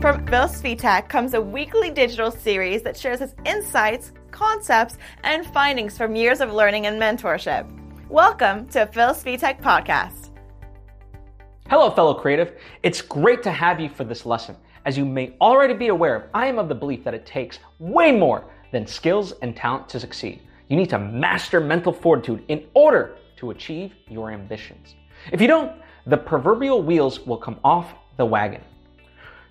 From Phil Svitek comes a weekly digital series that shares its insights, concepts, and findings from years of learning and mentorship. Welcome to Phil Svitek Podcast. Hello, fellow creative. It's great to have you for this lesson. As you may already be aware, I am of the belief that it takes way more than skills and talent to succeed. You need to master mental fortitude in order to achieve your ambitions. If you don't, the proverbial wheels will come off the wagon.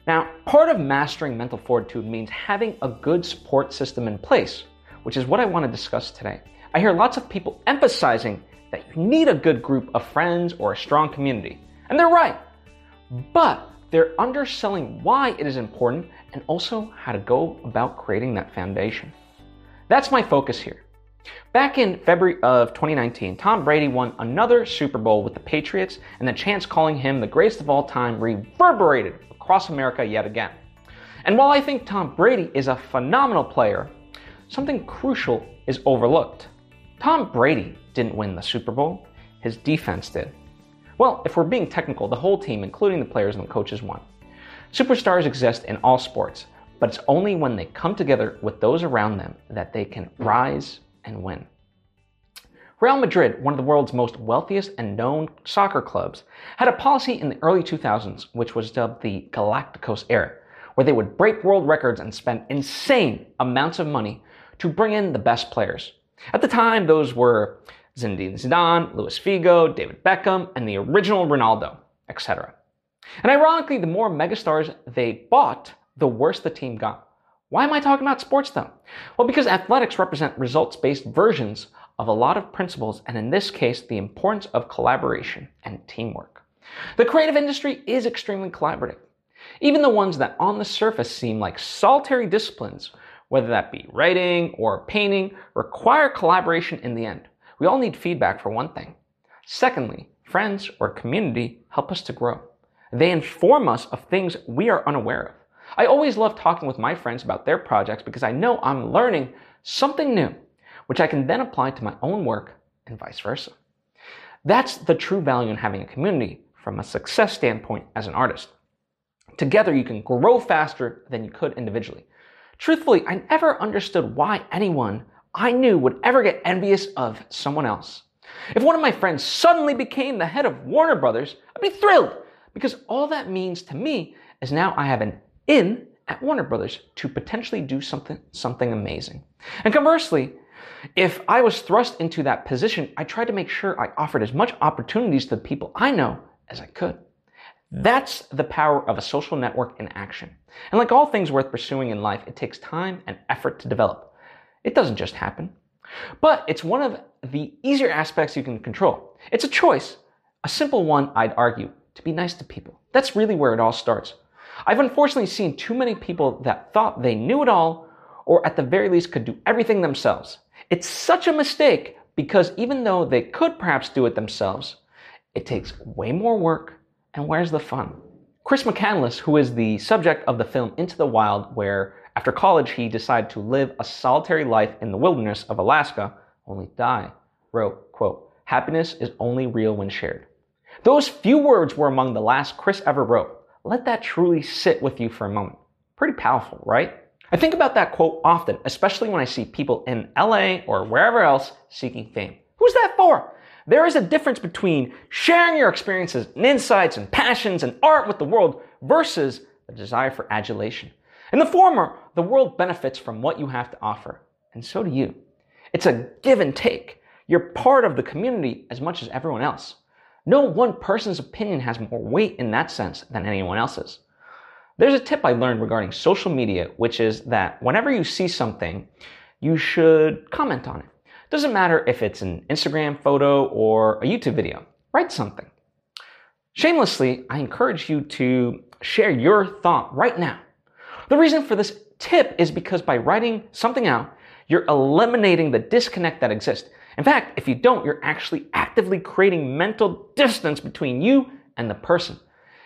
Now, part of mastering mental fortitude means having a good support system in place, which is what I want to discuss today. I hear lots of people emphasizing that you need a good group of friends or a strong community. And they're right. But they're underselling why it is important and also how to go about creating that foundation. That's my focus here. Back in February of 2019, Tom Brady won another Super Bowl with the Patriots, and the chants calling him the greatest of all time reverberated across America yet again. And while I think Tom Brady is a phenomenal player, something crucial is overlooked. Tom Brady didn't win the Super Bowl, his defense did. Well, if we're being technical, the whole team, including the players and the coaches, won. Superstars exist in all sports, but it's only when they come together with those around them that they can rise and win. Real Madrid, one of the world's most wealthiest and known soccer clubs, had a policy in the early 2000s which was dubbed the Galacticos era, where they would break world records and spend insane amounts of money to bring in the best players. At the time, those were Zinedine Zidane, Luis Figo, David Beckham, and the original Ronaldo, etc. And ironically, the more megastars they bought, the worse the team got. Why am I talking about sports though? Well, because athletics represent results based versions of a lot of principles, and in this case, the importance of collaboration and teamwork. The creative industry is extremely collaborative. Even the ones that on the surface seem like solitary disciplines, whether that be writing or painting, require collaboration in the end. We all need feedback for one thing. Secondly, friends or community help us to grow. They inform us of things we are unaware of. I always love talking with my friends about their projects because I know I'm learning something new which I can then apply to my own work and vice versa. That's the true value in having a community from a success standpoint as an artist. Together, you can grow faster than you could individually. Truthfully, I never understood why anyone I knew would ever get envious of someone else. If one of my friends suddenly became the head of Warner Brothers, I'd be thrilled because all that means to me is now I have an in at Warner Brothers to potentially do something, something amazing. And conversely, if I was thrust into that position, I tried to make sure I offered as much opportunities to the people I know as I could. That's the power of a social network in action. And like all things worth pursuing in life, it takes time and effort to develop. It doesn't just happen. But it's one of the easier aspects you can control. It's a choice, a simple one, I'd argue, to be nice to people. That's really where it all starts. I've unfortunately seen too many people that thought they knew it all, or at the very least could do everything themselves. It's such a mistake because even though they could perhaps do it themselves, it takes way more work, and where's the fun? Chris McCandless, who is the subject of the film Into the Wild, where after college he decided to live a solitary life in the wilderness of Alaska, only die, wrote, quote, happiness is only real when shared. Those few words were among the last Chris ever wrote. Let that truly sit with you for a moment. Pretty powerful, right? I think about that quote often, especially when I see people in LA or wherever else seeking fame. Who's that for? There is a difference between sharing your experiences and insights and passions and art with the world versus the desire for adulation. In the former, the world benefits from what you have to offer, and so do you. It's a give and take. You're part of the community as much as everyone else. No one person's opinion has more weight in that sense than anyone else's. There's a tip I learned regarding social media, which is that whenever you see something, you should comment on it. Doesn't matter if it's an Instagram photo or a YouTube video. Write something. Shamelessly, I encourage you to share your thought right now. The reason for this tip is because by writing something out, you're eliminating the disconnect that exists. In fact, if you don't, you're actually actively creating mental distance between you and the person.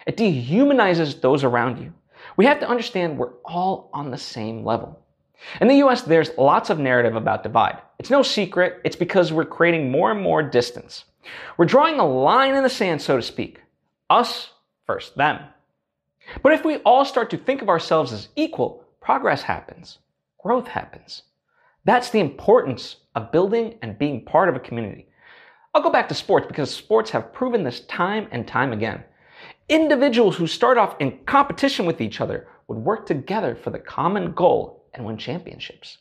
It dehumanizes those around you. We have to understand we're all on the same level. In the US, there's lots of narrative about divide. It's no secret, it's because we're creating more and more distance. We're drawing a line in the sand, so to speak. Us first, them. But if we all start to think of ourselves as equal, progress happens, growth happens. That's the importance of building and being part of a community. I'll go back to sports because sports have proven this time and time again. Individuals who start off in competition with each other would work together for the common goal and win championships.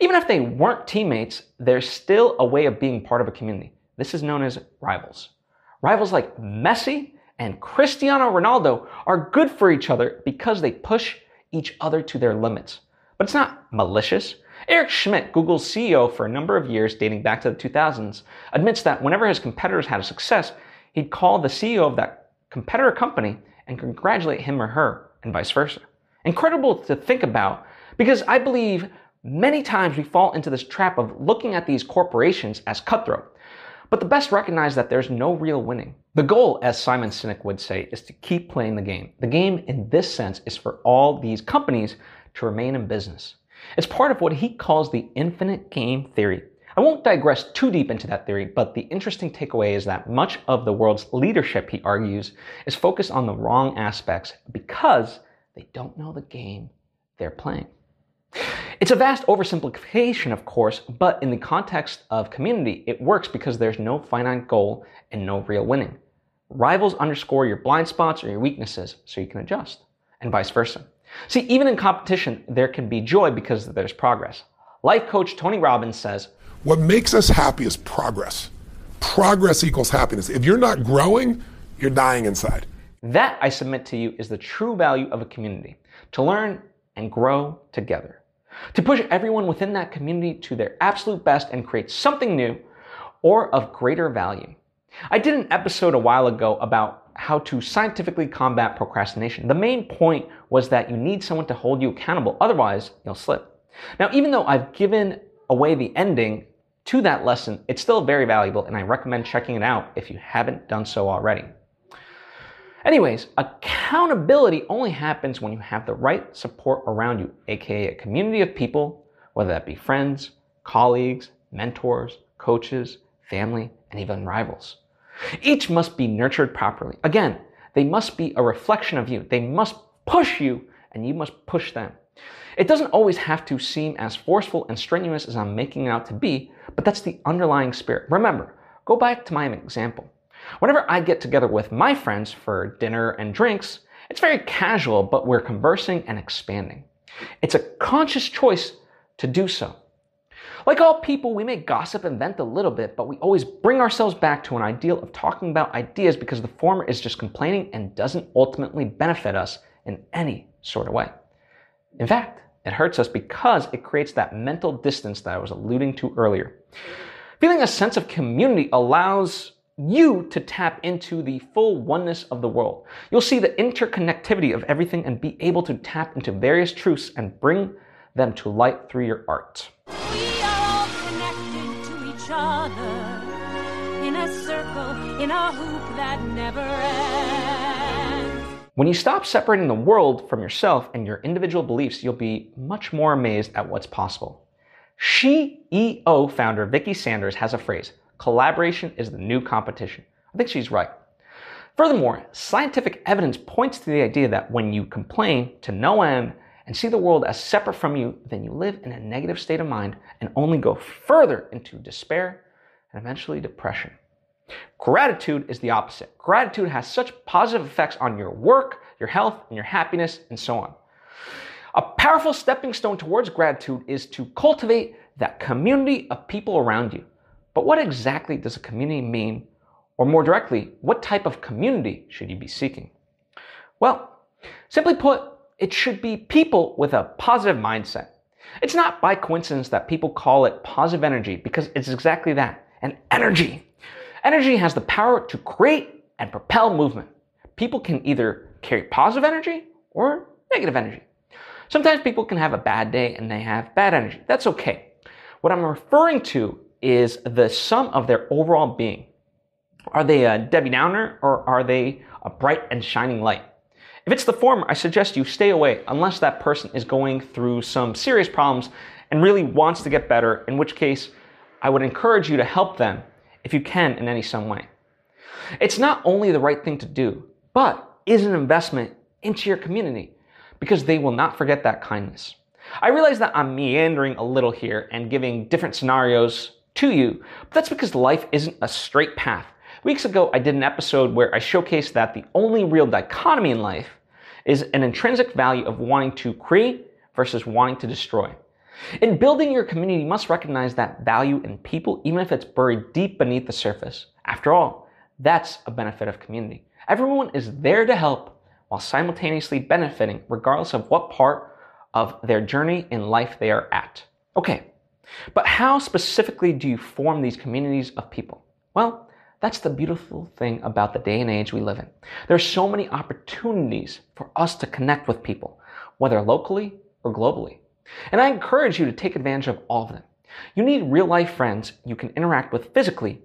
Even if they weren't teammates, there's still a way of being part of a community. This is known as rivals. Rivals like Messi and Cristiano Ronaldo are good for each other because they push each other to their limits. But it's not malicious. Eric Schmidt, Google's CEO for a number of years dating back to the 2000s, admits that whenever his competitors had a success, he'd call the CEO of that competitor company and congratulate him or her, and vice versa. Incredible to think about because I believe many times we fall into this trap of looking at these corporations as cutthroat. But the best recognize that there's no real winning. The goal, as Simon Sinek would say, is to keep playing the game. The game, in this sense, is for all these companies to remain in business. It's part of what he calls the infinite game theory. I won't digress too deep into that theory, but the interesting takeaway is that much of the world's leadership, he argues, is focused on the wrong aspects because they don't know the game they're playing. It's a vast oversimplification, of course, but in the context of community, it works because there's no finite goal and no real winning. Rivals underscore your blind spots or your weaknesses so you can adjust, and vice versa. See, even in competition, there can be joy because there's progress. Life coach Tony Robbins says, What makes us happy is progress. Progress equals happiness. If you're not growing, you're dying inside. That, I submit to you, is the true value of a community to learn and grow together. To push everyone within that community to their absolute best and create something new or of greater value. I did an episode a while ago about how to scientifically combat procrastination. The main point was that you need someone to hold you accountable, otherwise, you'll slip. Now, even though I've given away the ending to that lesson, it's still very valuable, and I recommend checking it out if you haven't done so already. Anyways, accountability only happens when you have the right support around you, aka a community of people, whether that be friends, colleagues, mentors, coaches, family, and even rivals. Each must be nurtured properly. Again, they must be a reflection of you. They must push you, and you must push them. It doesn't always have to seem as forceful and strenuous as I'm making it out to be, but that's the underlying spirit. Remember, go back to my example. Whenever I get together with my friends for dinner and drinks, it's very casual, but we're conversing and expanding. It's a conscious choice to do so. Like all people, we may gossip and vent a little bit, but we always bring ourselves back to an ideal of talking about ideas because the former is just complaining and doesn't ultimately benefit us in any sort of way. In fact, it hurts us because it creates that mental distance that I was alluding to earlier. Feeling a sense of community allows you to tap into the full oneness of the world. You'll see the interconnectivity of everything and be able to tap into various truths and bring them to light through your art. We are all connected to each other in a circle, in a hoop that never ends. When you stop separating the world from yourself and your individual beliefs, you'll be much more amazed at what's possible. SheEO founder Vicki Saunders has a phrase collaboration is the new competition. I think she's right. Furthermore, scientific evidence points to the idea that when you complain to no end and see the world as separate from you, then you live in a negative state of mind and only go further into despair and eventually depression. Gratitude is the opposite. Gratitude has such positive effects on your work, your health, and your happiness, and so on. A powerful stepping stone towards gratitude is to cultivate that community of people around you. But what exactly does a community mean? Or more directly, what type of community should you be seeking? Well, simply put, it should be people with a positive mindset. It's not by coincidence that people call it positive energy because it's exactly that an energy. Energy has the power to create and propel movement. People can either carry positive energy or negative energy. Sometimes people can have a bad day and they have bad energy. That's okay. What I'm referring to is the sum of their overall being. Are they a Debbie Downer or are they a bright and shining light? If it's the former, I suggest you stay away unless that person is going through some serious problems and really wants to get better, in which case I would encourage you to help them if you can in any some way. It's not only the right thing to do, but is an investment into your community because they will not forget that kindness. I realize that I'm meandering a little here and giving different scenarios to you, but that's because life isn't a straight path. Weeks ago, I did an episode where I showcased that the only real dichotomy in life is an intrinsic value of wanting to create versus wanting to destroy. In building your community, you must recognize that value in people, even if it's buried deep beneath the surface. After all, that's a benefit of community. Everyone is there to help while simultaneously benefiting, regardless of what part of their journey in life they are at. Okay, but how specifically do you form these communities of people? Well, that's the beautiful thing about the day and age we live in. There are so many opportunities for us to connect with people, whether locally or globally. And I encourage you to take advantage of all of them. You need real life friends you can interact with physically,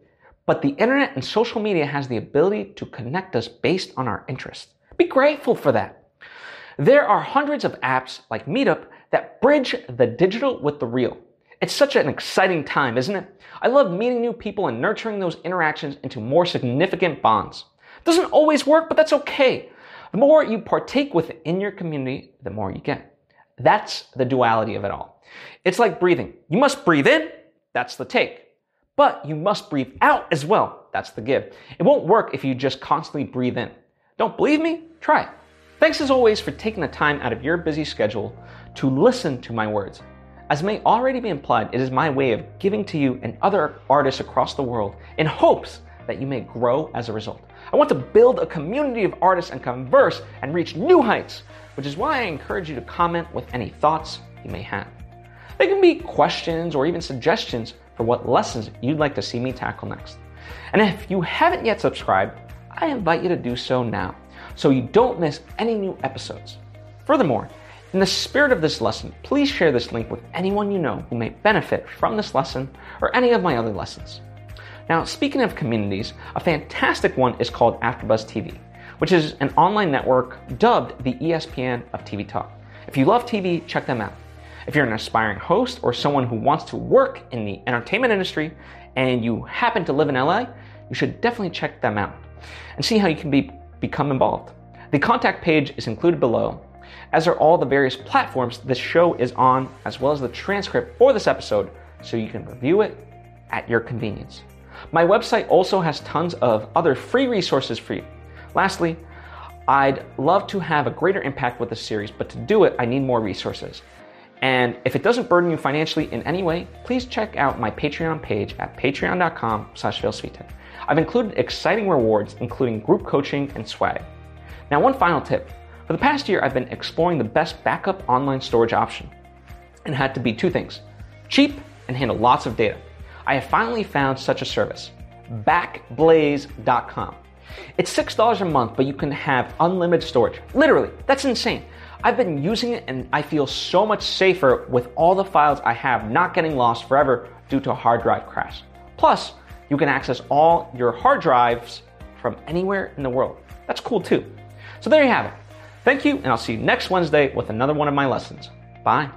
but the internet and social media has the ability to connect us based on our interests. Be grateful for that. There are hundreds of apps like Meetup that bridge the digital with the real. It's such an exciting time, isn't it? I love meeting new people and nurturing those interactions into more significant bonds. Doesn't always work, but that's okay. The more you partake within your community, the more you get. That's the duality of it all. It's like breathing. You must breathe in, that's the take. But you must breathe out as well, that's the give. It won't work if you just constantly breathe in. Don't believe me? Try it. Thanks as always for taking the time out of your busy schedule to listen to my words. As may already be implied, it is my way of giving to you and other artists across the world in hopes that you may grow as a result. I want to build a community of artists and converse and reach new heights, which is why I encourage you to comment with any thoughts you may have. They can be questions or even suggestions for what lessons you'd like to see me tackle next. And if you haven't yet subscribed, I invite you to do so now so you don't miss any new episodes. Furthermore, in the spirit of this lesson, please share this link with anyone you know who may benefit from this lesson or any of my other lessons. Now, speaking of communities, a fantastic one is called AfterBuzz TV, which is an online network dubbed the ESPN of TV talk. If you love TV, check them out. If you're an aspiring host or someone who wants to work in the entertainment industry and you happen to live in LA, you should definitely check them out and see how you can be, become involved. The contact page is included below, as are all the various platforms this show is on, as well as the transcript for this episode, so you can review it at your convenience. My website also has tons of other free resources for you. Lastly, I'd love to have a greater impact with this series, but to do it, I need more resources. And if it doesn't burden you financially in any way, please check out my Patreon page at patreon.com slash I've included exciting rewards, including group coaching and swag. Now, one final tip. For the past year, I've been exploring the best backup online storage option. And it had to be two things cheap and handle lots of data. I have finally found such a service backblaze.com. It's $6 a month, but you can have unlimited storage. Literally, that's insane. I've been using it and I feel so much safer with all the files I have not getting lost forever due to a hard drive crash. Plus, you can access all your hard drives from anywhere in the world. That's cool too. So there you have it. Thank you, and I'll see you next Wednesday with another one of my lessons. Bye.